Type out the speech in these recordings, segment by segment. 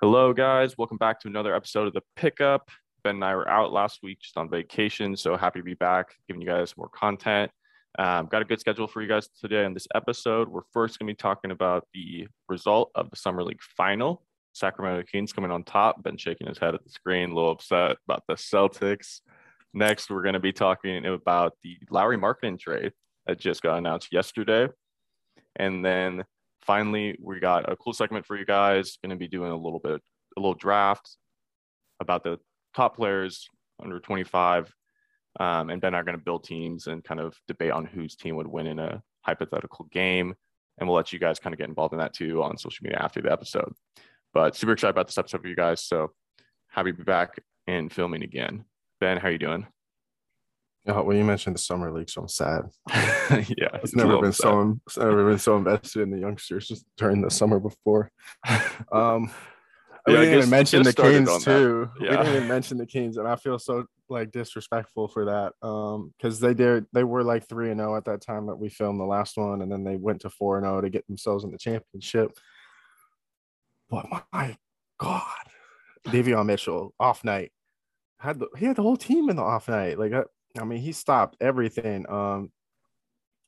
Hello, guys. Welcome back to another episode of the Pickup. Ben and I were out last week just on vacation, so happy to be back, giving you guys more content. Um, got a good schedule for you guys today on this episode. We're first going to be talking about the result of the Summer League final. Sacramento Kings coming on top. Ben shaking his head at the screen, a little upset about the Celtics. Next, we're going to be talking about the Lauri Markkanen trade that just got announced yesterday. And then finally, we got a cool segment for you guys. Going to be doing a little bit, a little draft about the top players under 25. Um, and Ben are going to build teams and kind of debate on whose team would win in a hypothetical game. And we'll let you guys kind of get involved in that too on social media after the episode. But super excited about this episode for you guys. So happy to be back and filming again. Ben, how are you doing? Oh, well, you mentioned the summer league, so I'm sad. yeah, it's never been so it's never been so invested in the youngsters just during the summer before. Um, we didn't even mention the Canes too. Yeah. We didn't even mention the Canes, and I feel so like disrespectful for that. Um, because they did they were like three and zero oh at that time that we filmed the last one, and then they went to four and zero oh to get themselves in the championship. But my God, Davion Mitchell off night had the, he had the whole team in the off night. Like I mean, he stopped everything. Um,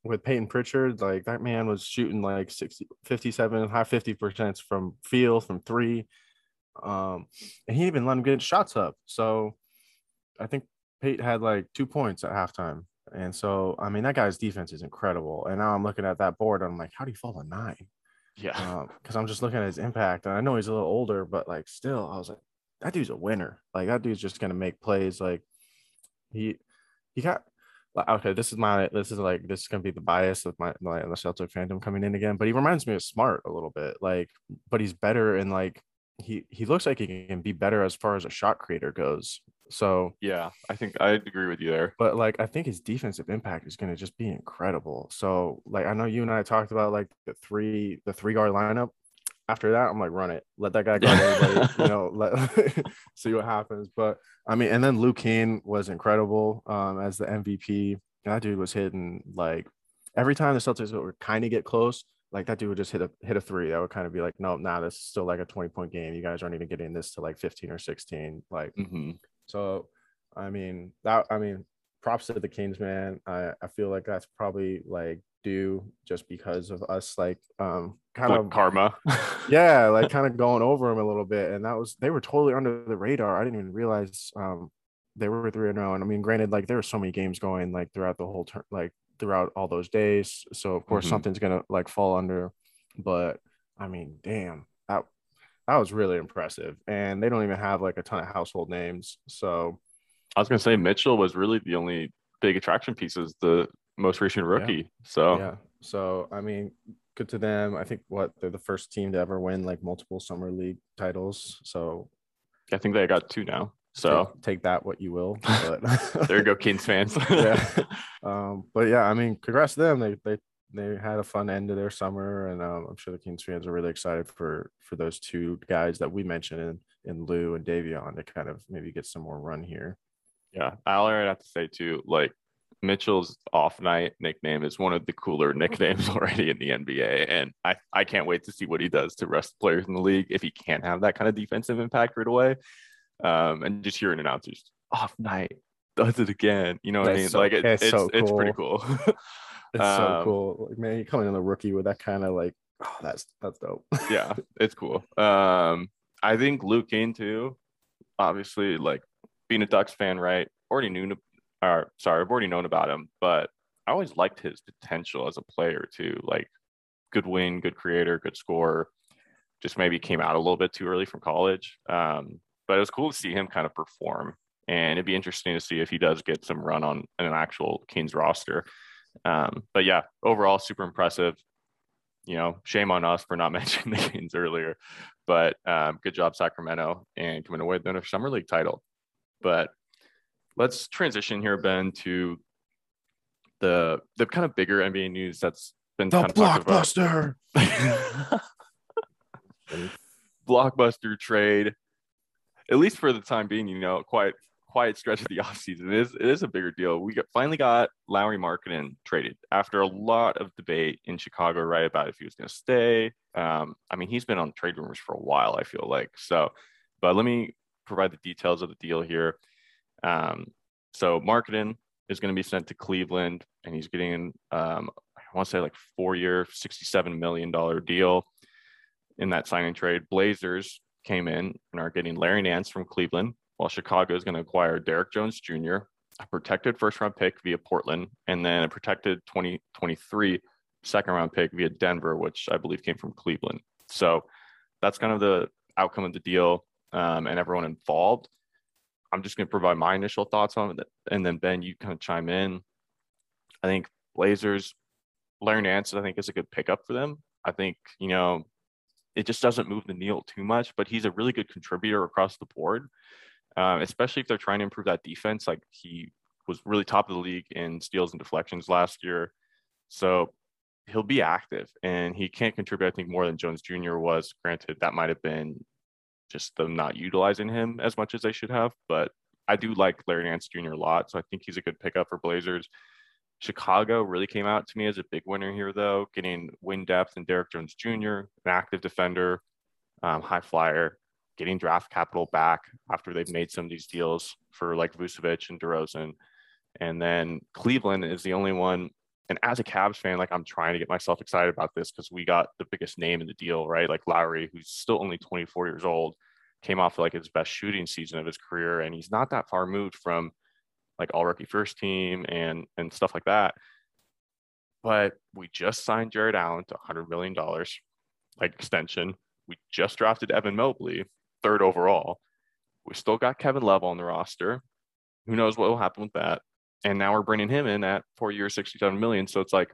with Peyton Pritchard, like that man was shooting like 60, 57, high 50 percent from field, from three. Um, and he even let him get shots up. So I think Pate had like two points at halftime. And so, I mean, that guy's defense is incredible. And now I'm looking at that board and I'm like, how do you fall to nine? Yeah. Because um, I'm just looking at his impact. And I know he's a little older, but like still, I was like, that dude's a winner. Like that dude's just going to make plays. Like he, he got okay. This is my this is like this is gonna be the bias of my, my the Celtic fandom coming in again. But he reminds me of Smart a little bit, like, but he's better and like he he looks like he can be better as far as a shot creator goes. So yeah, I think I agree with you there. But like I think his defensive impact is going to just be incredible. So like I know you and I talked about like the three the three guard lineup after that, I'm like, run it. Let that guy go. everybody, you know, let see what happens. But I mean, and then Louis King was incredible um, as the MVP. That dude was hitting like every time the Celtics would kind of get close, like that dude would just hit a hit a three. That would kind of be like, no, nah, this is still like a 20 point game. You guys aren't even getting this to like 15 or 16. Like, mm-hmm. so I mean, that I mean, props to the Kings, man. I, I feel like that's probably like due just because of us like um kind like of karma. yeah, like kind of going over them a little bit. And that was they were totally under the radar. I didn't even realize um they were three and zero. Oh. And I mean, granted, like there were so many games going like throughout the whole turn, like throughout all those days. So of course mm-hmm. something's gonna like fall under. But I mean, damn, that that was really impressive. And they don't even have like a ton of household names. So I was gonna say Mitchell was really the only big attraction pieces. The most recent rookie. Yeah. So yeah. So I mean, good to them. I think what they're the first team to ever win like multiple summer league titles. So I think they got two now. So take, take that what you will. But there you go, Kings fans. yeah. Um, but yeah, I mean, congrats to them. They they they had a fun end of their summer, and um, I'm sure the Kings fans are really excited for for those two guys that we mentioned in in Lou and Davion to kind of maybe get some more run here. Yeah, Aller, I'll have to say too, like Mitchell's off night nickname is one of the cooler nicknames already in the NBA. And I, I can't wait to see what he does to rest players in the league if he can't have that kind of defensive impact right away. Um, and just hearing announcers off night does it again. You know what That's I mean? So, like it, it's, so cool. it's pretty cool. it's um, so cool. Like, man, you're coming in a rookie with that kind of like, oh, that's that's dope. yeah, it's cool. Um, I think Louis King too. Obviously, like being a Ducks fan, right? Already knew or sorry, I've already known about him, but I always liked his potential as a player too. Like good win, good creator, good scorer. Just maybe came out a little bit too early from college. Um, but it was cool to see him kind of perform. And it'd be interesting to see if he does get some run on an actual Kings roster. Um, but yeah, overall, super impressive. You know, shame on us for not mentioning the Kings earlier, but um, good job, Sacramento, and coming away with another summer league title. But let's transition here, Ben, to the the kind of bigger NBA news that's been the blockbuster. blockbuster trade, at least for the time being, you know, quite quiet stretch of the offseason. It is, it is a bigger deal. We got, finally got Lauri Markkanen traded after a lot of debate in Chicago, right, about if he was going to stay. Um, I mean, he's been on trade rumors for a while, I feel like. So, but let me provide the details of the deal here. Um, so Markkanen is going to be sent to Cleveland, and he's getting, um, I want to say, like four year, $67 million deal in that signing trade. Blazers came in and are getting Larry Nance from Cleveland, while Chicago is going to acquire Derrick Jones Jr., a protected first round pick via Portland, and then a protected 2023 second round pick via Denver, which I believe came from Cleveland. So that's kind of the outcome of the deal um, and everyone involved. I'm just going to provide my initial thoughts on it. And then, Ben, you kind of chime in. I think Blazers, Larry Nance, I think is a good pickup for them. I think, you know, it just doesn't move the needle too much, but he's a really good contributor across the board, um, especially if they're trying to improve that defense. Like he was really top of the league in steals and deflections last year. So he'll be active and he can't contribute, I think, more than Jones Jr. was. Granted, that might have been just them not utilizing him as much as they should have, but I do like Larry Nance Jr. a lot. So I think he's a good pickup for Blazers. Chicago really came out to me as a big winner here, though, getting win depth and Derrick Jones Jr., an active defender, um, high flyer, getting draft capital back after they've made some of these deals for like Vucevic and DeRozan. And then Cleveland is the only one. And as a Cavs fan, like I'm trying to get myself excited about this because we got the biggest name in the deal, right? Like Lauri, who's still only 24 years old, came off like his best shooting season of his career, and he's not that far moved from like all rookie first team and and stuff like that. But we just signed Jarrett Allen to 100 million dollars, like extension. We just drafted Evan Mobley, third overall. We still got Kevin Love on the roster. Who knows what will happen with that? And now we're bringing him in at four years, 67 million. So it's like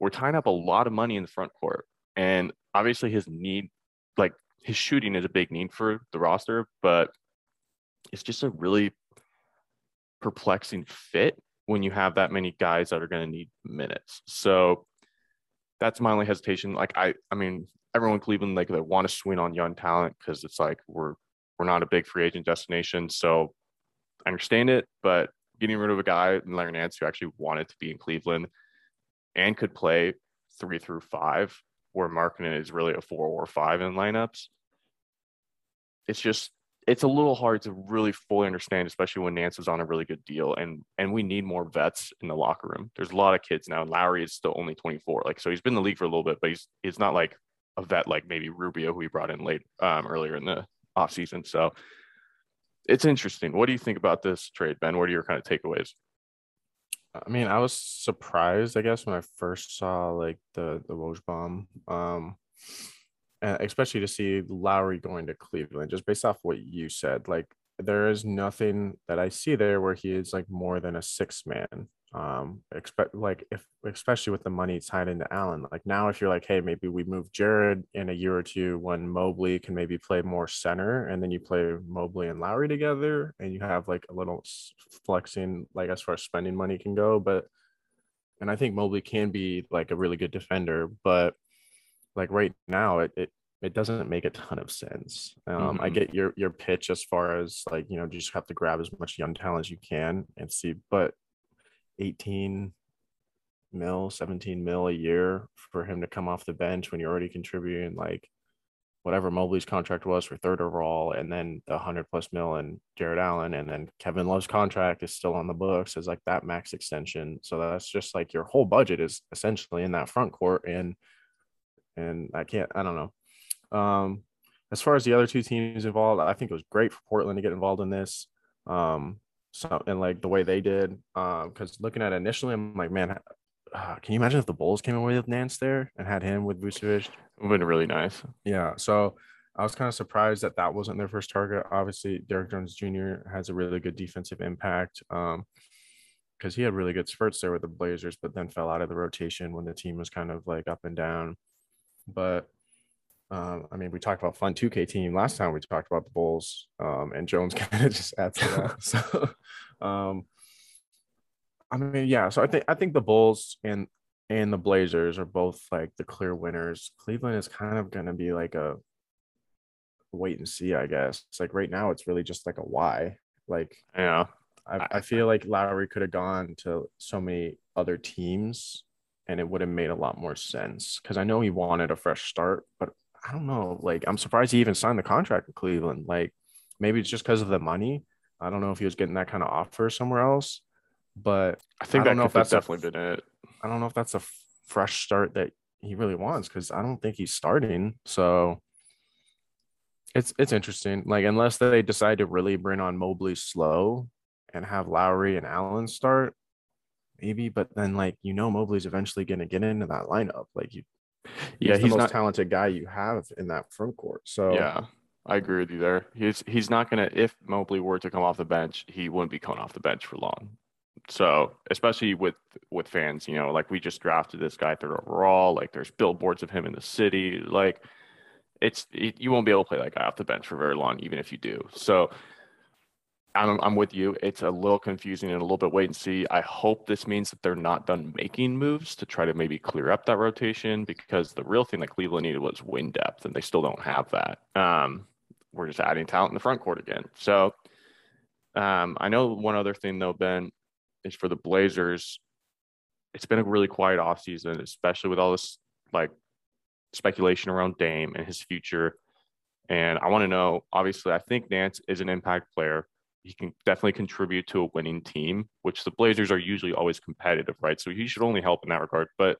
we're tying up a lot of money in the front court. And obviously his need, like his shooting is a big need for the roster, but it's just a really perplexing fit when you have that many guys that are going to need minutes. So that's my only hesitation. Like I, I mean, everyone in Cleveland like they want to swing on young talent because it's like we're we're not a big free agent destination. So I understand it, but getting rid of a guy in Larry Nance who actually wanted to be in Cleveland and could play three through five, where Markkanen is really a four or five in lineups. It's just it's a little hard to really fully understand, especially when Nance is on a really good deal, and and we need more vets in the locker room. There's a lot of kids now. And Lauri is still only 24, like so he's been in the league for a little bit, but he's he's not like a vet like maybe Rubio, who he brought in late um, earlier in the offseason. So it's interesting. What do you think about this trade, Ben? What are your kind of takeaways? I mean, I was surprised, I guess, when I first saw like the the Woj bomb. Um, especially to see Lauri going to Cleveland, just based off what you said. Like there is nothing that I see there where he is like more than a six man. Um, expect like if especially with the money tied into Allen. Like now, if you're like, hey, maybe we move Jarrett in a year or two when Mobley can maybe play more center, and then you play Mobley and Lauri together, and you have like a little flexing, like as far as spending money can go. But and I think Mobley can be like a really good defender, but like right now it, it it doesn't make a ton of sense. Um, mm-hmm. I get your your pitch as far as like you know you just have to grab as much young talent as you can and see, but 18 mil, 17 mil a year for him to come off the bench when you're already contributing like whatever Mobley's contract was for third overall, and then the 100 plus mil and Jarrett Allen, and then Kevin Love's contract is still on the books as like that max extension. So that's just like your whole budget is essentially in that front court and and I can't, I don't know. Um, as far as the other two teams involved, I think it was great for Portland to get involved in this. Um, so and like the way they did, um, because looking at it initially, I'm like, man, uh, can you imagine if the Bulls came away with Nance there and had him with Vucevic? It would have been really nice. Yeah. So I was kind of surprised that that wasn't their first target. Obviously, Derrick Jones Jr. has a really good defensive impact. Um, because he had really good spurts there with the Blazers, but then fell out of the rotation when the team was kind of like up and down. But um, I mean, we talked about fun 2K team last time. We talked about the Bulls, um, and Jones kind of just adds to that. so, um, I mean, yeah. So I think I think the Bulls and and the Blazers are both like the clear winners. Cleveland is kind of going to be like a wait and see, I guess. It's like right now, it's really just like a why. Like, yeah, I, I feel like Lauri could have gone to so many other teams and it would have made a lot more sense because I know he wanted a fresh start, but I don't know. Like, I'm surprised he even signed the contract with Cleveland. Like, maybe it's just because of the money. I don't know if he was getting that kind of offer somewhere else, but I think I don't know if that's definitely a, been it. I don't know if that's a fresh start that he really wants because I don't think he's starting. So it's it's interesting. Like, unless they decide to really bring on Mobley slow and have Lauri and Allen start, maybe. But then, like, you know, Mobley's eventually going to get into that lineup. Like, you, yeah, he's, he's the most not, talented guy you have in that front court. So yeah, I agree with you there. He's he's not gonna. If Mobley were to come off the bench, he wouldn't be coming off the bench for long. So especially with with fans, you know, like we just drafted this guy third overall. Like there's billboards of him in the city. Like it's it, you won't be able to play that guy off the bench for very long, even if you do. So I'm, I'm with you. It's a little confusing and a little bit wait and see. I hope this means that they're not done making moves to try to maybe clear up that rotation because the real thing that Cleveland needed was win depth, and they still don't have that. Um, we're just adding talent in the front court again. So um, I know one other thing though, Ben, is for the Blazers. It's been a really quiet offseason, especially with all this like speculation around Dame and his future. And I want to know, obviously, I think Nance is an impact player he can definitely contribute to a winning team, which the Blazers are usually always competitive, right? So he should only help in that regard. But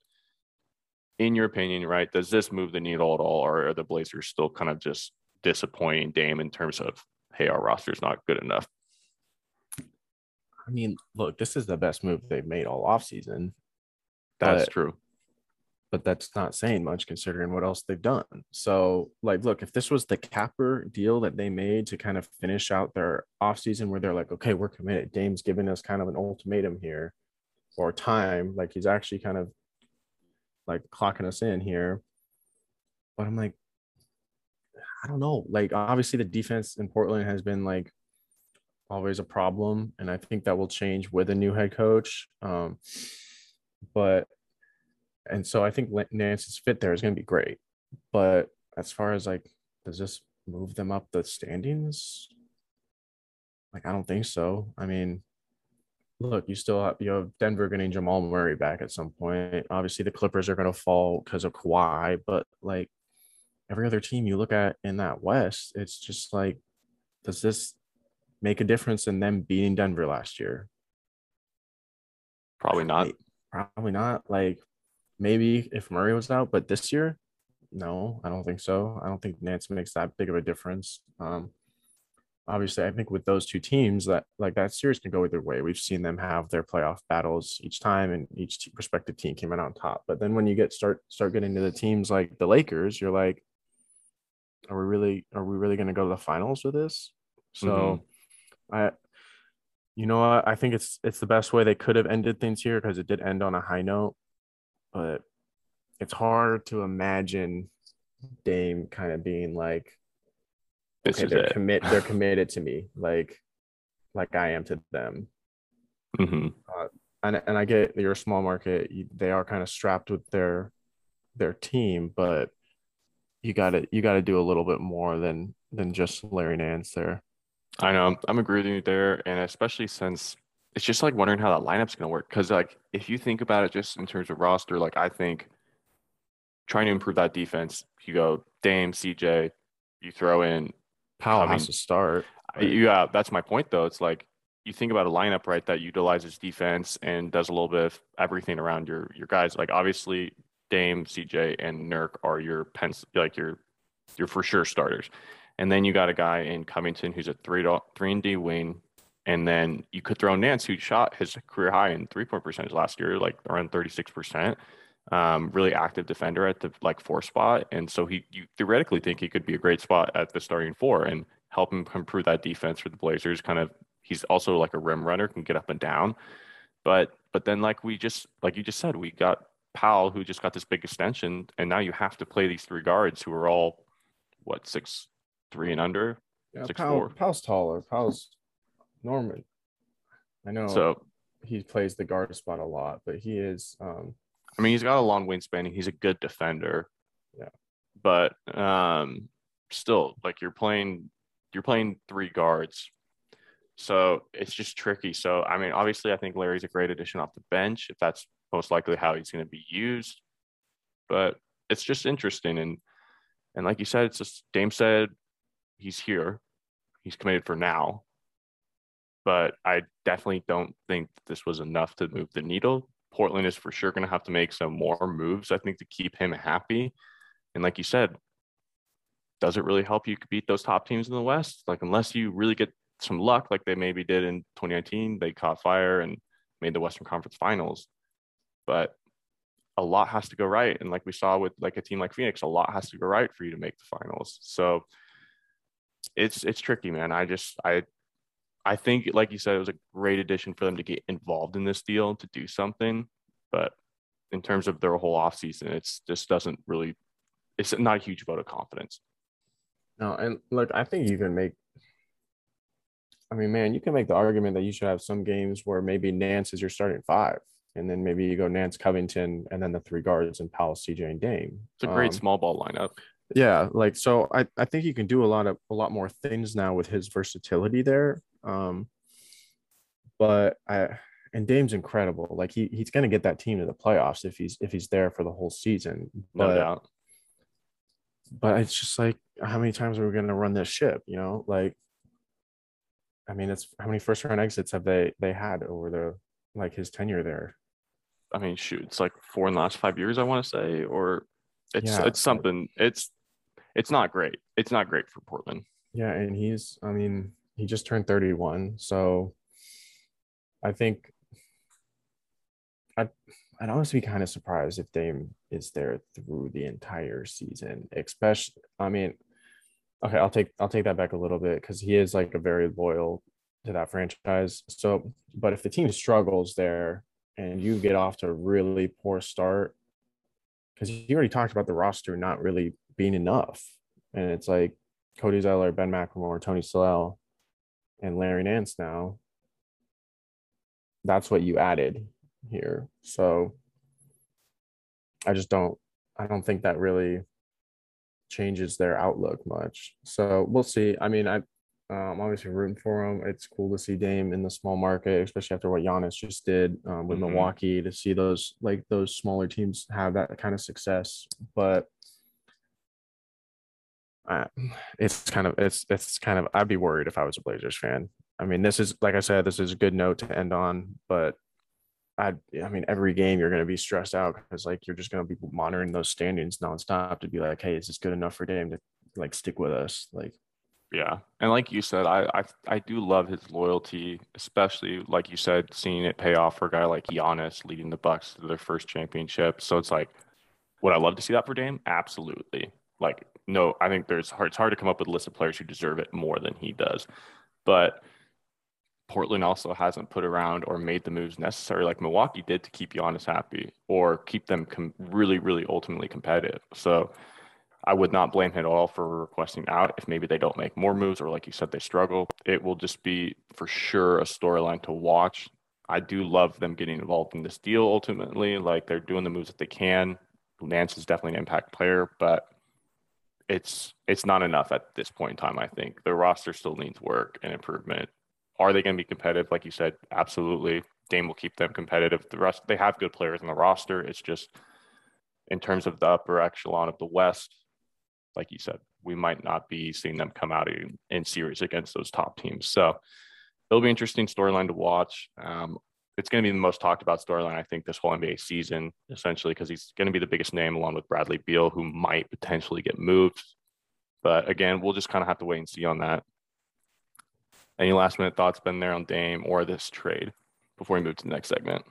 in your opinion, right, does this move the needle at all, or are the Blazers still kind of just disappointing Dame in terms of, hey, our roster is not good enough? I mean, look, this is the best move they've made all offseason. That's true but that's not saying much considering what else they've done. So, like, look, if this was the capper deal that they made to kind of finish out their offseason where they're like, okay, we're committed. Dame's giving us kind of an ultimatum here or time. Like, he's actually kind of like clocking us in here. But I'm like, I don't know. Like, obviously, the defense in Portland has been like always a problem. And I think that will change with a new head coach. Um, but and so I think Nance's fit there is going to be great. But as far as like, does this move them up the standings? Like, I don't think so. I mean, look, you still have you have Denver getting Jamal Murray back at some point. Obviously, the Clippers are going to fall because of Kawhi, but like every other team you look at in that West, it's just like, does this make a difference in them beating Denver last year? Probably not. Probably not. Like maybe if Murray was out, but this year, no, I don't think so. I don't think Nance makes that big of a difference. Um, obviously, I think with those two teams, that like that series can go either way. We've seen them have their playoff battles each time, and each respective team came out on top. But then when you get start start getting to the teams like the Lakers, you're like, are we really are we really going to go to the finals with this? So, mm-hmm. I you know what? I think it's it's the best way they could have ended things here because it did end on a high note but it's hard to imagine Dame kind of being like, okay, they're commit, they're committed to me, like, like I am to them. Mm-hmm. Uh, and and I get you're a small market; they are kind of strapped with their their team, but you got to you got to do a little bit more than than just Larry Nance there. I know I'm agreeing with you there, and especially since it's just like wondering how that lineup's going to work. Because like if you think about it, just in terms of roster, like I think trying to improve that defense, you go Dame, CJ, you throw in Powell I mean, has to start. Yeah, that's my point though. It's like you think about a lineup right that utilizes defense and does a little bit of everything around your your guys. Like obviously Dame, CJ, and Nurk are your pens like your your for sure starters. And then you got a guy in Covington who's a three three and D wing and then you could throw Nance, who shot his career high in three point percentage last year, like around 36%. Um, really active defender at the like four spot. And so he you theoretically think he could be a great spot at the starting four and help him improve that defense for the Blazers. Kind of he's also like a rim runner, can get up and down. But but then like we just like you just said, we got Powell who just got this big extension, and now you have to play these three guards who are all what six three and under. Yeah, six, Powell, Powell's taller. Powell's Norman. I know so he plays the guard spot a lot, but he is um I mean he's got a long wingspan. He's a good defender. Yeah. But um still like you're playing you're playing three guards. So it's just tricky. So I mean, obviously, I think Larry's a great addition off the bench if that's most likely how he's going to be used. But it's just interesting, and and like you said, it's just Dame said he's here, he's committed for now. But I definitely don't think this was enough to move the needle. Portland is for sure going to have to make some more moves, I think, to keep him happy. And like you said, does it really help you beat those top teams in the West? Like, unless you really get some luck, like they maybe did in 2019, they caught fire and made the Western Conference Finals. But a lot has to go right, and like we saw with like a team like Phoenix, a lot has to go right for you to make the finals. So it's it's tricky, man. I just I I think, like you said, it was a great addition for them to get involved in this deal to do something. But in terms of their whole offseason, it's just doesn't really, it's not a huge vote of confidence. No, and look, I think you can make, I mean, man, you can make the argument that you should have some games where maybe Nance is your starting five. And then maybe you go Nance Covington and then the three guards and Powell, CJ, and Dame. It's a great um, small ball lineup. Yeah, like so I, I think you can do a lot of a lot more things now with his versatility there. Um, but I and Dame's incredible. Like he he's gonna get that team to the playoffs if he's if he's there for the whole season. But, no doubt. But it's just like how many times are we gonna run this ship? You know, like I mean, it's how many first round exits have they they had over the like his tenure there? I mean, shoot, it's like four in the last five years, I want to say, or it's yeah, it's something. It's it's not great. It's not great for Portland. Yeah, and he's I mean, he just turned 31. So I think I'd, I'd honestly be kind of surprised if Dame is there through the entire season, especially, I mean, okay, I'll take, I'll take that back a little bit because he is like a very loyal to that franchise. So, but if the team struggles there and you get off to a really poor start, because you already talked about the roster not really being enough. And it's like Cody Zeller, Ben McLemore, Tony Snell, and Larry Nance now, that's what you added here. So I just don't I don't think that really changes their outlook much. So we'll see. I mean, I I'm obviously rooting for him. It's cool to see Dame in the small market, especially after what Giannis just did um, with mm-hmm. Milwaukee. To see those like those smaller teams have that kind of success, but it's kind of it's it's kind of I'd be worried if I was a Blazers fan. I mean, this is like I said, this is a good note to end on, but I I mean, every game you're going to be stressed out because like you're just going to be monitoring those standings nonstop to be like, hey, is this good enough for Dame to like stick with us? Like, yeah, and like you said, I I I do love his loyalty, especially like you said, seeing it pay off for a guy like Giannis leading the Bucks to their first championship. So it's like, would I love to see that for Dame? Absolutely. Like no, I think there's hard, it's hard to come up with a list of players who deserve it more than he does. But Portland also hasn't put around or made the moves necessary like Milwaukee did to keep Giannis happy or keep them com- really, really ultimately competitive. So I would not blame him at all for requesting out if maybe they don't make more moves or, like you said, they struggle. It will just be for sure a storyline to watch. I do love them getting involved in this deal ultimately. Like they're doing the moves that they can. Nance is definitely an impact player, but it's it's not enough at this point in time. I think the roster still needs work and improvement. Are they going to be competitive? Like you said, absolutely. Dame will keep them competitive. The rest they have good players in the roster. It's just in terms of the upper echelon of the West, like you said, we might not be seeing them come out in, in series against those top teams. So it'll be interesting storyline to watch. Um, it's going to be the most talked about storyline, I think, this whole NBA season, essentially, because he's going to be the biggest name along with Bradley Beal, who might potentially get moved. But again, we'll just kind of have to wait and see on that. Any last minute thoughts been there on Dame or this trade before we move to the next segment?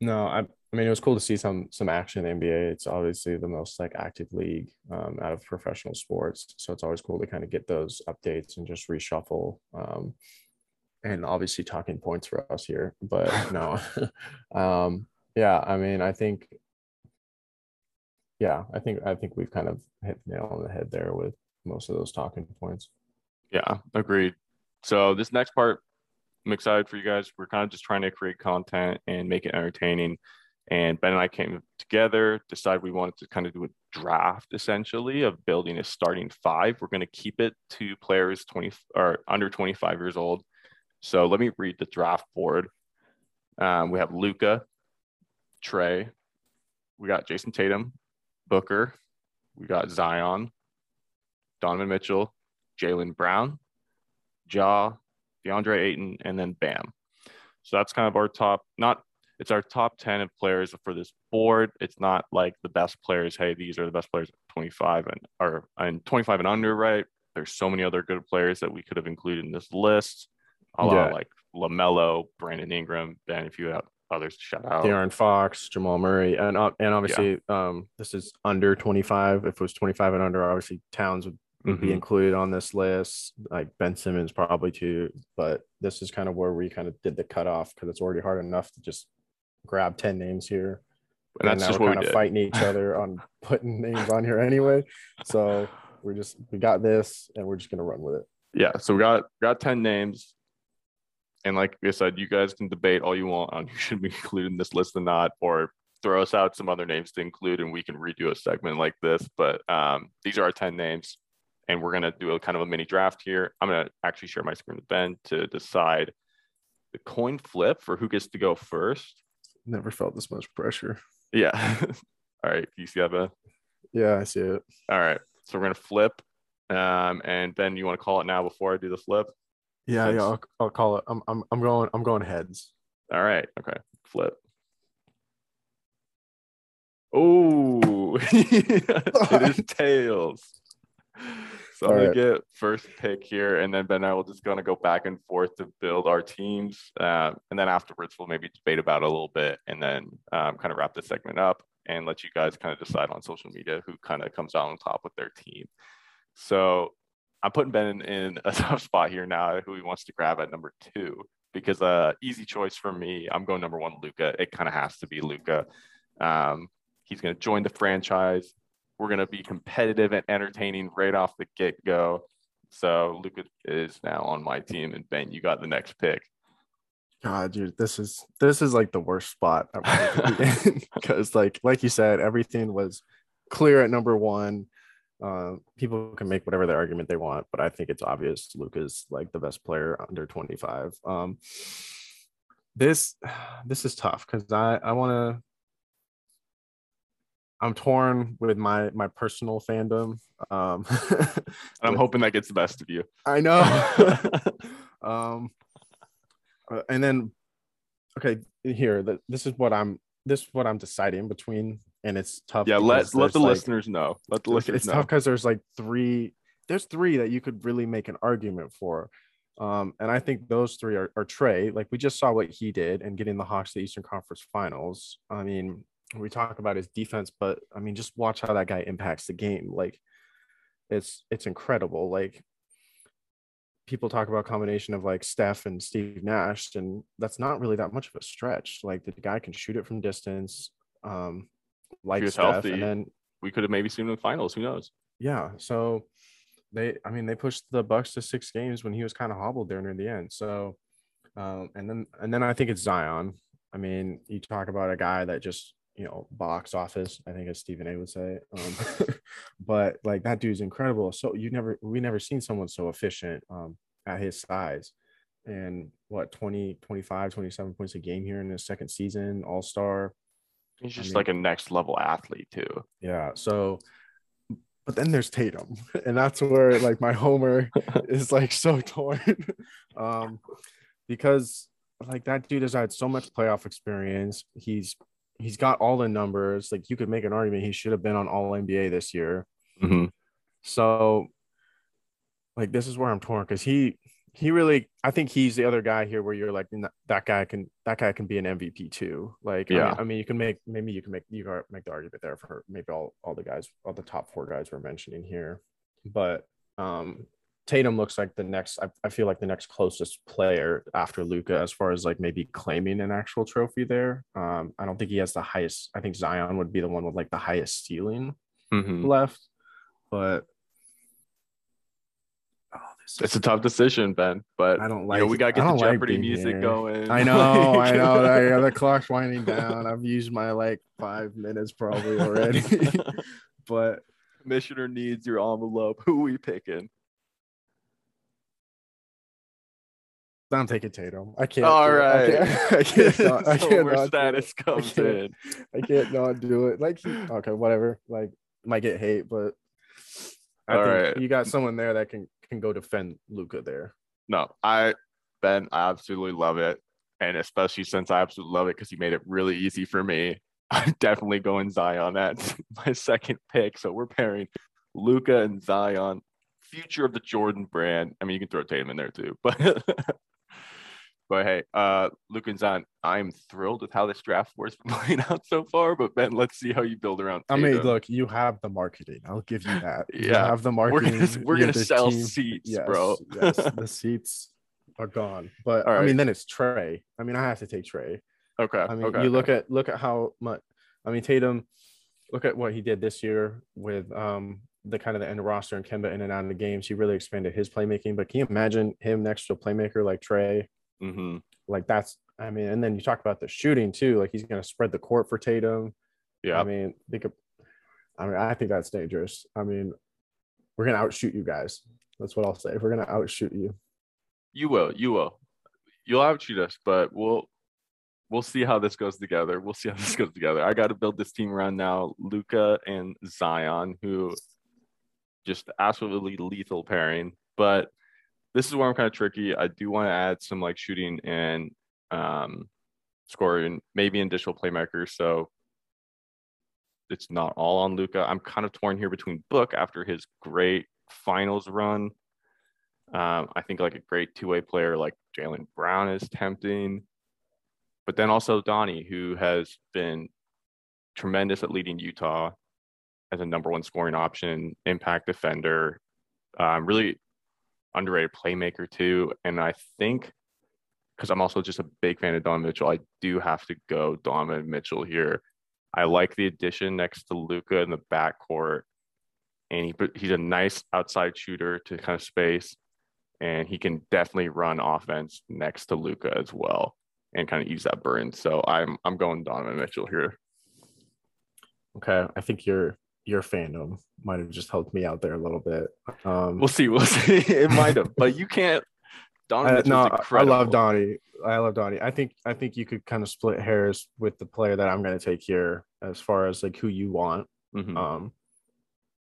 No, I, I mean it was cool to see some some action in the NBA. It's obviously the most like active league um, out of professional sports, so it's always cool to kind of get those updates and just reshuffle. Um, and obviously talking points for us here, but no. um, yeah, I mean, I think, yeah, I think I think we've kind of hit the nail on the head there with most of those talking points. Yeah, agreed. So this next part, I'm excited for you guys. We're kind of just trying to create content and make it entertaining. And Ben and I came together, decide we wanted to kind of do a draft essentially of building a starting five. We're going to keep it to players 20 or under 25 years old. So let me read the draft board. Um, we have Luka, Trae, we got Jayson Tatum, Booker, we got Zion, Donovan Mitchell, Jaylen Brown, Ja, DeAndre Ayton, and then Bam. So that's kind of our top, not it's our top 10 of players for this board. It's not like the best players. Hey, these are the best players 25 and or and 25 and under, right? There's so many other good players that we could have included in this list. A lot yeah. like LaMelo, Brandon Ingram, Ben, if you have others to shout out. De'Aaron Fox, Jamal Murray, and uh, and obviously yeah. um, this is under 25. If it was 25 and under, obviously Towns would mm-hmm. be included on this list. Like Ben Simmons probably too, but this is kind of where we kind of did the cutoff because it's already hard enough to just grab 10 names here. And, and that's just we're kind of fighting each other on putting names on here anyway. So we're just we got this and we're just gonna run with it. Yeah. So we got got 10 names. And like I said, you guys can debate all you want on who should be included in this list or not, or throw us out some other names to include and we can redo a segment like this. But um, these are our 10 names and we're going to do a kind of a mini draft here. I'm going to actually share my screen with Ben to decide the coin flip for who gets to go first. Never felt this much pressure. Yeah. All right. Do you see that, Ben? Yeah, I see it. All right. So we're going to flip. Um, and Ben, you want to call it now before I do the flip? Yeah, yeah, I'll, I'll call it. I'm, I'm, I'm going, I'm going heads. All right. Okay. Flip. Oh, it is tails. So I'm gonna get first pick here, and then Ben and I will just gonna go back and forth to build our teams, uh, and then afterwards we'll maybe debate about a little bit, and then um, kind of wrap this segment up and let you guys kind of decide on social media who kind of comes out on top with their team. So I'm putting Ben in, in a tough spot here now. Who he wants to grab at number two because uh, easy choice for me. I'm going number one, Luka. It kind of has to be Luka. Um, he's going to join the franchise. We're going to be competitive and entertaining right off the get go. So Luka is now on my team, and Ben, you got the next pick. God, dude, this is this is like the worst spot because, like, like you said, everything was clear at number one. Uh, people can make whatever the argument they want, but I think it's obvious Luka's like the best player under 25. Um, this this is tough because I I want to I'm torn with my my personal fandom. Um, I'm hoping that gets the best of you. I know. um, uh, and then, okay, here, the, this is what I'm. This is what I'm deciding between, and it's tough. Yeah, let let the like, listeners know. Let the listeners it's know. tough because there's like three. There's three that you could really make an argument for. Um, and I think those three are, are Trae. Like we just saw what he did and getting the Hawks to the Eastern Conference Finals. I mean, we talk about his defense, but I mean, just watch how that guy impacts the game. Like it's it's incredible. Like people talk about combination of like Steph and Steve Nash, and that's not really that much of a stretch. Like the guy can shoot it from distance. Um, like Steph, healthy, and then we could have maybe seen him in the finals. Who knows? Yeah. So they, I mean, they pushed the Bucks to six games when he was kind of hobbled there near the end. So, um, and then and then I think it's Zion. I mean, you talk about a guy that just you know box office i think as stephen a would say um, but like that dude's incredible so you never we never seen someone so efficient um, at his size and what 20 25 27 points a game here in his second season all-star he's just I mean, like a next level athlete too yeah so but then there's tatum and that's where like my homer is like so torn um because like that dude has had so much playoff experience he's he's got all the numbers. Like you could make an argument he should have been on All NBA this year. Mm-hmm. So, like this is where I'm torn because he he really I think he's the other guy here where you're like that guy can that guy can be an MVP too. Like yeah, I mean, I mean you can make maybe you can make you can make the argument there for maybe all all the guys all the top four guys we're mentioning here, but um Tatum looks like the next. I, I feel like the next closest player after Luka as far as like maybe claiming an actual trophy there. Um, I don't think he has the highest. I think Zion would be the one with like the highest ceiling mm-hmm. left, but It's a tough decision, Ben. But I don't like. You know, we gotta get the Jeopardy like music here. going. I know, I know. That, the clock's winding down. I've used my like five minutes probably already. but commissioner needs your envelope. Who we picking? I'm taking Tatum. I can't. All right. I can't. I can't. Not, I can't where status comes I in. I can't not do it. Like, okay, whatever. Like, might get hate, but I All right. you got someone there that can can go defend Luka there. No, I Ben, I absolutely love it, and especially since I absolutely love it because he made it really easy for me. I'm definitely going Zion. That's my second pick. So we're pairing Luka and Zion, future of the Jordan brand. I mean, you can throw Tatum in there too, but But hey, uh, Luke and Zion, I'm thrilled with how this draft board's been playing out so far. But Ben, let's see how you build around. Tatum. I mean, look, you have the marketing. I'll give you that. yeah, you have the marketing. We're gonna, we're gonna sell team. seats, yes, bro. yes, the seats are gone. But right. I mean, then it's Trae. I mean, I have to take Trae. Okay. I mean, okay, you look at look at how much. I mean, Tatum. Look at what he did this year with um the kind of the end roster and Kemba in and out of the games. He really expanded his playmaking. But can you imagine him next to a playmaker like Trae? Mm-hmm. Like that's, I mean, and then you talk about the shooting too. Like he's going to spread the court for Tatum. Yeah. I mean, think of, I mean, I think that's dangerous. I mean, we're going to outshoot you guys. That's what I'll say. We're going to outshoot you. You will. You will. You'll outshoot us, but we'll we'll see how this goes together. We'll see how this goes together. I got to build this team around now. Luka and Zion, who just absolutely lethal pairing. But this is where I'm kind of tricky. I do want to add some like shooting and um, scoring, maybe additional playmakers. So it's not all on Luka. I'm kind of torn here between Book after his great finals run. Um, I think like a great two way player like Jaylen Brown is tempting, but then also Donnie, who has been tremendous at leading Utah as a number one scoring option, impact defender. Um, really underrated playmaker too. And I think because I'm also just a big fan of Don Mitchell, I do have to go Donovan Mitchell here. I like the addition next to Luka in the backcourt. And he, he's a nice outside shooter to kind of space. And he can definitely run offense next to Luka as well and kind of use that burn. So I'm I'm going Donovan Mitchell here. Okay. I think you're your fandom might have just helped me out there a little bit. Um, we'll see. We'll see. it might have, but you can't. Donnie uh, no, I love Donnie. I love Donnie. I think I think you could kind of split hairs with the player that I'm going to take here as far as like who you want. Mm-hmm. Um,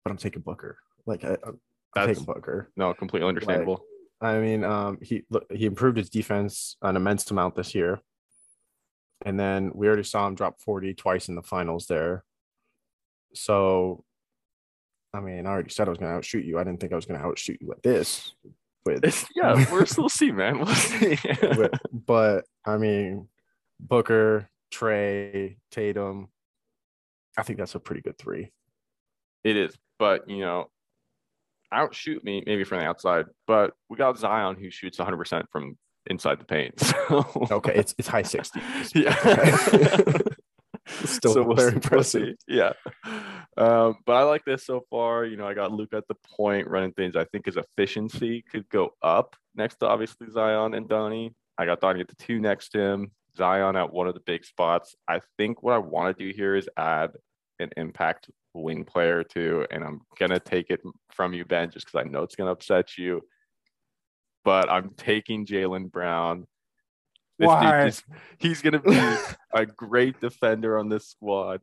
but I'm taking Booker. Like I, am taking Booker. No, completely understandable. Like, I mean, um, he he improved his defense an immense amount this year, and then we already saw him drop 40 twice in the finals there. So, I mean, I already said I was going to outshoot you. I didn't think I was going to outshoot you like this. With yeah, we're still see, man. We'll see. but, but I mean, Booker, Trae, Tatum. I think that's a pretty good three. It is, but you know, outshoot me maybe from the outside, but we got Zion who shoots 100 percent from inside the paint. So. Okay, it's it's high 60s. Yeah. Still so very impressive. We'll yeah. Um, but I like this so far. You know, I got Luke at the point running things. I think his efficiency could go up next to obviously Zion and Donnie. I got Donnie at the two next to him, Zion at one of the big spots. I think what I want to do here is add an impact wing player too. And I'm going to take it from you, Ben, just because I know it's going to upset you. But I'm taking Jaylen Brown Why? Is, he's going to be a great defender on this squad,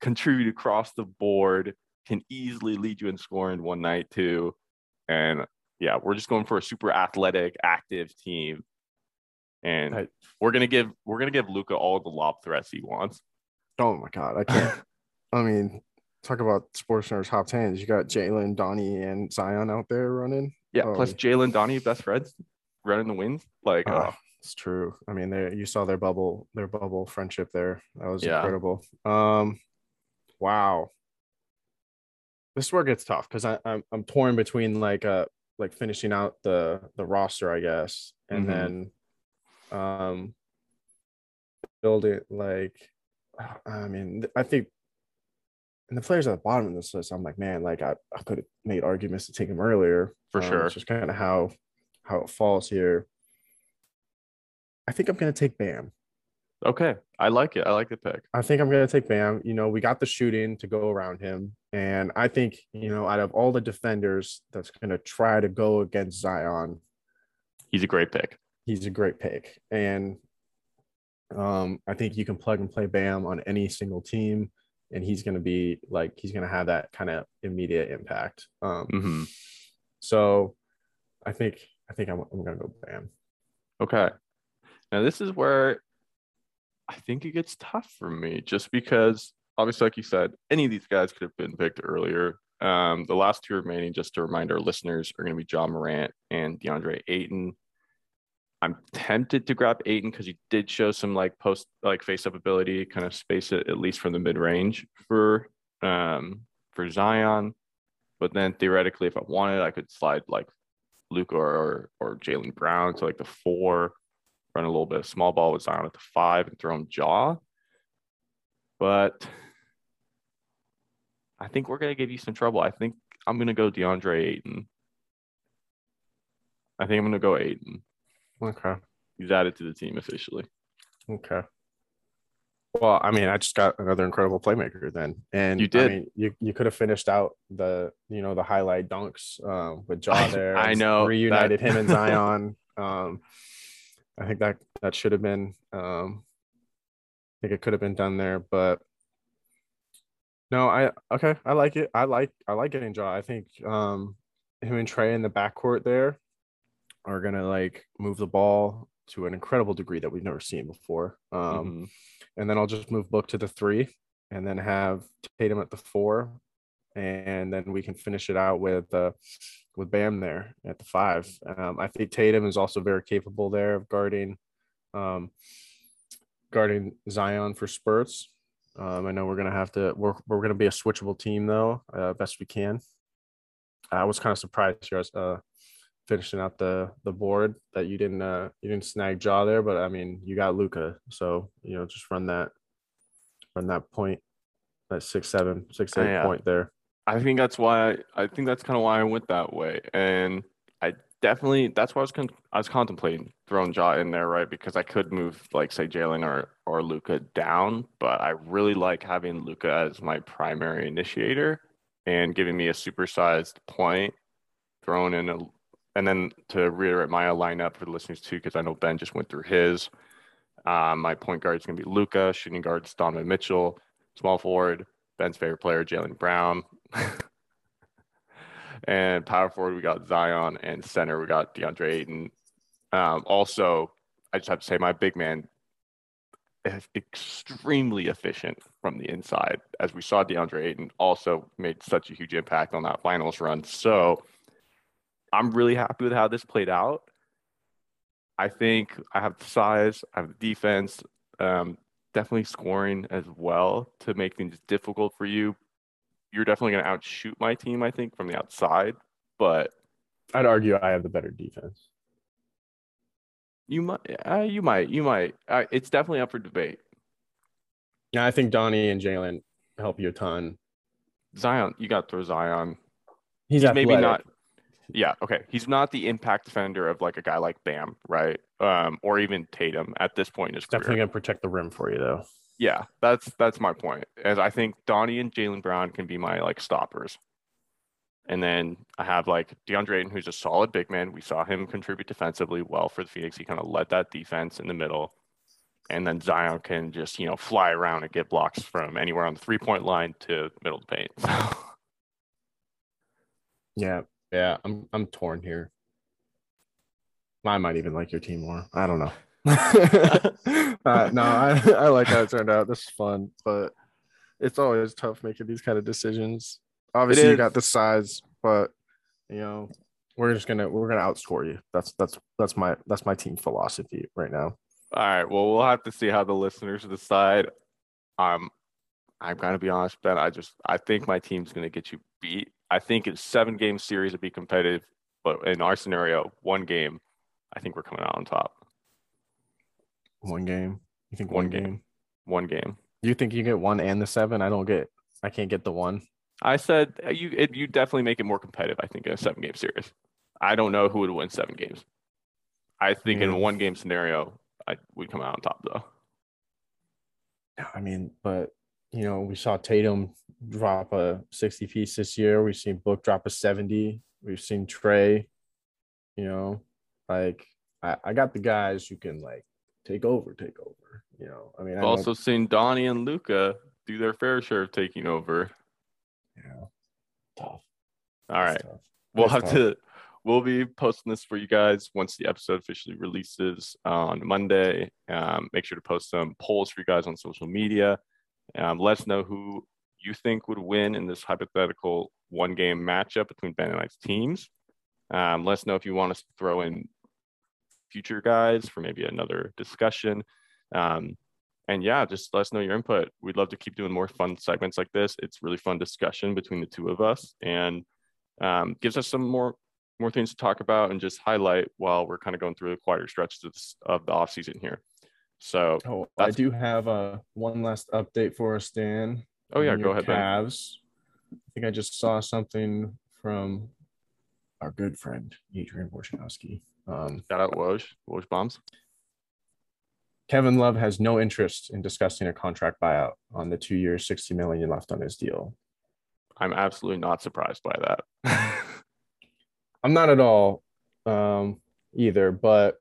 contribute across the board, can easily lead you in scoring one night too. And yeah, we're just going for a super athletic, active team. And I, we're gonna give we're gonna give Luka all the lob threats he wants. Oh my god, I can't. I mean, talk about sports nerds top tens. You got Jaylen, Donnie, and Zion out there running. Yeah, oh. plus Jaylen, Donnie, best friends running the wins. Like, uh, it's true. I mean, they you saw their bubble, their bubble friendship there. That was yeah. incredible. Um, wow. This is where it gets tough because I'm I'm torn between like uh like finishing out the the roster, I guess, and mm-hmm. then um build it like I mean I think and the players at the bottom of this list, I'm like, man, like I, I could have made arguments to take him earlier. For um, sure. It's just kind of how how it falls here. I think I'm gonna take Bam. Okay. I like it. I like the pick. I think I'm gonna take Bam. You know, we got the shooting to go around him. And I think, you know, out of all the defenders that's gonna try to go against Zion, he's a great pick. He's a great pick. And um, I think you can plug and play Bam on any single team and he's going to be like he's going to have that kind of immediate impact. Um, mm-hmm. So I think I think I'm, I'm going to go Bam. Okay. Now this is where I think it gets tough for me, just because obviously, like you said, any of these guys could have been picked earlier. Um, the last two remaining, just to remind our listeners, are going to be Ja Morant and DeAndre Ayton. I'm tempted to grab Ayton because he did show some like post like face up ability, kind of space it at least from the mid range for um for Zion. But then theoretically, if I wanted, I could slide like Luka or or, or Jaylen Brown to like the four, run a little bit of small ball with Zion at the five and throw him Ja. But I think we're gonna give you some trouble. I think I'm gonna go DeAndre Ayton. I think I'm gonna go Ayton. Okay. He's added to the team officially. Okay. Well, I mean, I just got another incredible playmaker then, and you did. I mean, you you could have finished out the you know the highlight dunks um, with Ja there. I, I know reunited that... him and Zion. um, I think that that should have been. Um, I think it could have been done there, but no, I okay. I like it. I like I like getting Ja. I think um, him and Trae in the backcourt there are gonna like move the ball to an incredible degree that we've never seen before. Um, mm-hmm. And then I'll just move Book to the three, and then have Tatum at the four, and then we can finish it out with uh, with Bam there at the five. Um, I think Tatum is also very capable there of guarding um, guarding Zion for spurts. Um, I know we're gonna have to we're we're gonna be a switchable team though, uh, best we can. I was kind of surprised here. Uh, finishing out the the board that you didn't uh you didn't snag Ja there, but I mean you got Luka, so you know just run that run that point that six seven six eight yeah. point there. I think that's why I, think that's kind of why I went that way, and I definitely that's why I was con- I was contemplating throwing Ja in there, right? Because I could move like say Jaylen or or Luka down, but I really like having Luka as my primary initiator and giving me a supersized point, thrown in a and then to reiterate my lineup for the listeners too, because I know Ben just went through his. Um, my point guard is going to be Luka. Shooting guard is Donovan Mitchell. Small forward, Ben's favorite player, Jaylen Brown. and power forward, we got Zion. And center, we got DeAndre Ayton. Um, also, I just have to say, my big man extremely efficient from the inside. As we saw, DeAndre Ayton also made such a huge impact on that finals run. So, I'm really happy with how this played out. I think I have the size, I have the defense, um, definitely scoring as well to make things difficult for you. You're definitely going to outshoot my team, I think, from the outside, but I'd argue I have the better defense. You might, uh, you might, you might. Uh, it's definitely up for debate. Yeah, I think Donnie and Jaylen help you a ton. Zion, you got to throw Zion. He's, He's maybe not yeah, okay. He's not the impact defender of like a guy like Bam, right? Um, or even Tatum at this point in his Definitely gonna protect the rim for you though. Yeah, that's that's my point. As I think Donnie and Jaylen Brown can be my like stoppers. And then I have like DeAndre Ayton, who's a solid big man. We saw him contribute defensively well for the Phoenix. He kind of led that defense in the middle. And then Zion can just, you know, fly around and get blocks from anywhere on the three point line to middle of the paint. yeah, yeah, I'm I'm torn here. I might even like your team more. I don't know. uh, no, I, I like how it turned out. This is fun, but it's always tough making these kind of decisions. Obviously, you got the size, but you know, we're just gonna we're gonna outscore you. That's that's that's my that's my team philosophy right now. All right. Well, we'll have to see how the listeners decide. Um, I'm gonna be honest, Ben. I just I think my team's gonna get you beat. I think it's seven game series would be competitive, but in our scenario, one game, I think we're coming out on top. One game. You think one, one game? game? One game. You think you get one and the seven? I don't get. I can't get the one. I said uh, you it, you definitely make it more competitive. I think in a seven game series. I don't know who would win seven games. I think in a one game scenario, I would come out on top though. I mean, but you know, we saw Tatum drop a 60 piece this year. We've seen Book drop a 70. We've seen Trae, you know, like I, I got the guys who can like take over, take over. You know, I mean, I've also seen Donnie and Luka do their fair share of taking over. Yeah, tough. All right, tough. we'll have tough. to. We'll be posting this for you guys once the episode officially releases on Monday. Um, make sure to post some polls for you guys on social media. Um, let us know who you think would win in this hypothetical one game matchup between Ben and I's teams. Um, let us know if you want us to throw in future guys for maybe another discussion. Um, and yeah, just let us know your input. We'd love to keep doing more fun segments like this. It's really fun discussion between the two of us and um, gives us some more more things to talk about and just highlight while we're kind of going through the quieter stretches of the off season here. So oh, I do have uh, one last update for us, Dan. Oh yeah, go ahead. Ben. I think I just saw something from our good friend Adrian Wojnarowski. Um, Shout out Woj, Woj bombs. Kevin Love has no interest in discussing a contract buyout on the two years, 60 million left on his deal. I'm absolutely not surprised by that. I'm not at all um, either, but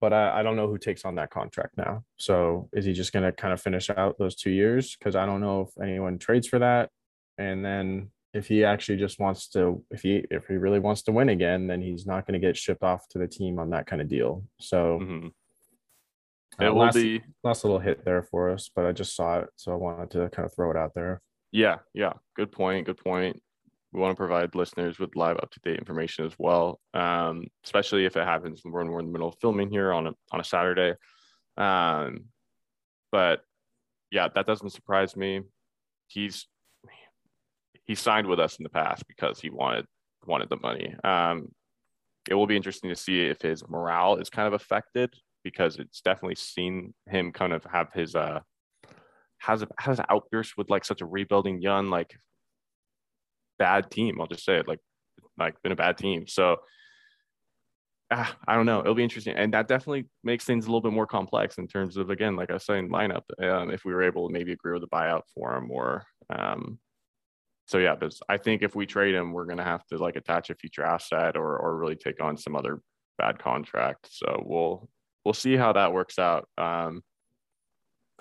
but I, I don't know who takes on that contract now. So is he just going to kind of finish out those two years? Because I don't know if anyone trades for that. And then if he actually just wants to if he if he really wants to win again then he's not going to get shipped off to the team on that kind of deal. So mm-hmm. Uh, it will last, be last little hit there for us but i just saw it so i wanted to kind of throw it out there. Yeah yeah. Good point good point. We want to provide listeners with live up to date information as well um, especially if it happens when we're in the middle of filming here on a on a saturday. Um, but yeah that doesn't surprise me. He's he signed with us in the past because he wanted wanted the money. Um, it will be interesting to see if his morale is kind of affected because it's definitely seen him kind of have his uh has a has an outburst with like such a rebuilding young like bad team. I'll just say it like like been a bad team. So ah, I don't know. It'll be interesting, and that definitely makes things a little bit more complex in terms of again, like I was saying, lineup. Um, if we were able to maybe agree with the buyout for him, or um, so yeah, but I think if we trade him, we're gonna have to like attach a future asset or or really take on some other bad contract. So we'll we'll see how that works out. Um,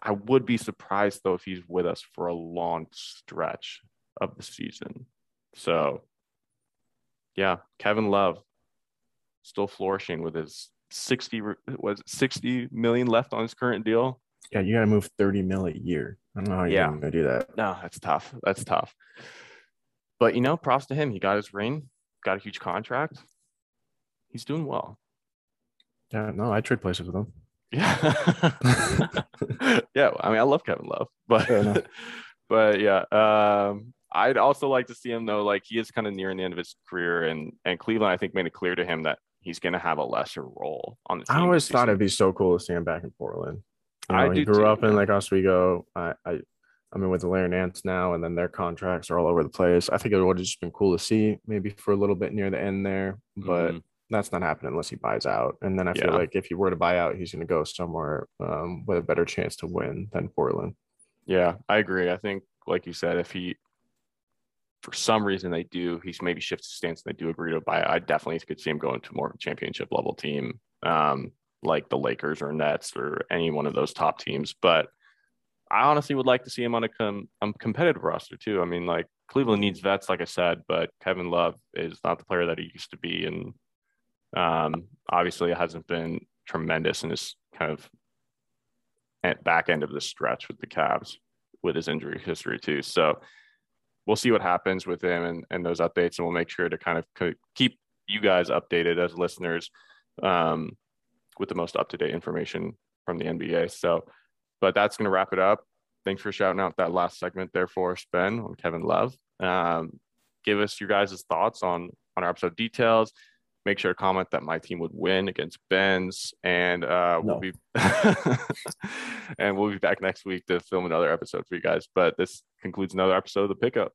I would be surprised though if he's with us for a long stretch of the season. So yeah, Kevin Love still flourishing with his 60 was 60 million left on his current deal. Yeah, you got to move 30 mil a year. I don't know how you're yeah. going to do that. No, that's tough. That's tough. But you know, props to him. He got his ring, got a huge contract. He's doing well. Yeah, no, I trade places with him. Yeah. yeah. I mean, I love Kevin Love, but but yeah. Um, I'd also like to see him though, like he is kind of nearing the end of his career, and and Cleveland, I think, made it clear to him that he's going to have a lesser role on the team. I always thought it'd be so cool to see him back in Portland. You know, I he grew too, up in like Oswego. I, I I mean, with the Larry Nance now, and then their contracts are all over the place. I think it would have just been cool to see maybe for a little bit near the end there, but mm-hmm. that's not happening unless he buys out. And then I feel like if he were to buy out, he's going to go somewhere um, with a better chance to win than Portland. Yeah, I agree. I think, like you said, if he, for some reason, they do, he's maybe shifts his stance and they do agree to buy. I definitely could see him going to more championship level team, um, like the Lakers or Nets or any one of those top teams. But I honestly would like to see him on a com- um, competitive roster too. I mean, like Cleveland needs vets, like I said, but Kevin Love is not the player that he used to be, and um, obviously it hasn't been tremendous in his kind of at back end of the stretch with the Cavs with his injury history too. So we'll see what happens with him and, and those updates, and we'll make sure to kind of keep you guys updated as listeners um, with the most up to date information from the NBA. So but that's going to wrap it up. Thanks for shouting out that last segment there for us, Ben, on Kevin Love. Um, give us your guys' thoughts on on our episode details. make sure to comment that my team would win against Ben's, and uh, no. we'll be and we'll be back next week to film another episode for you guys. But this concludes another episode of the Pickup.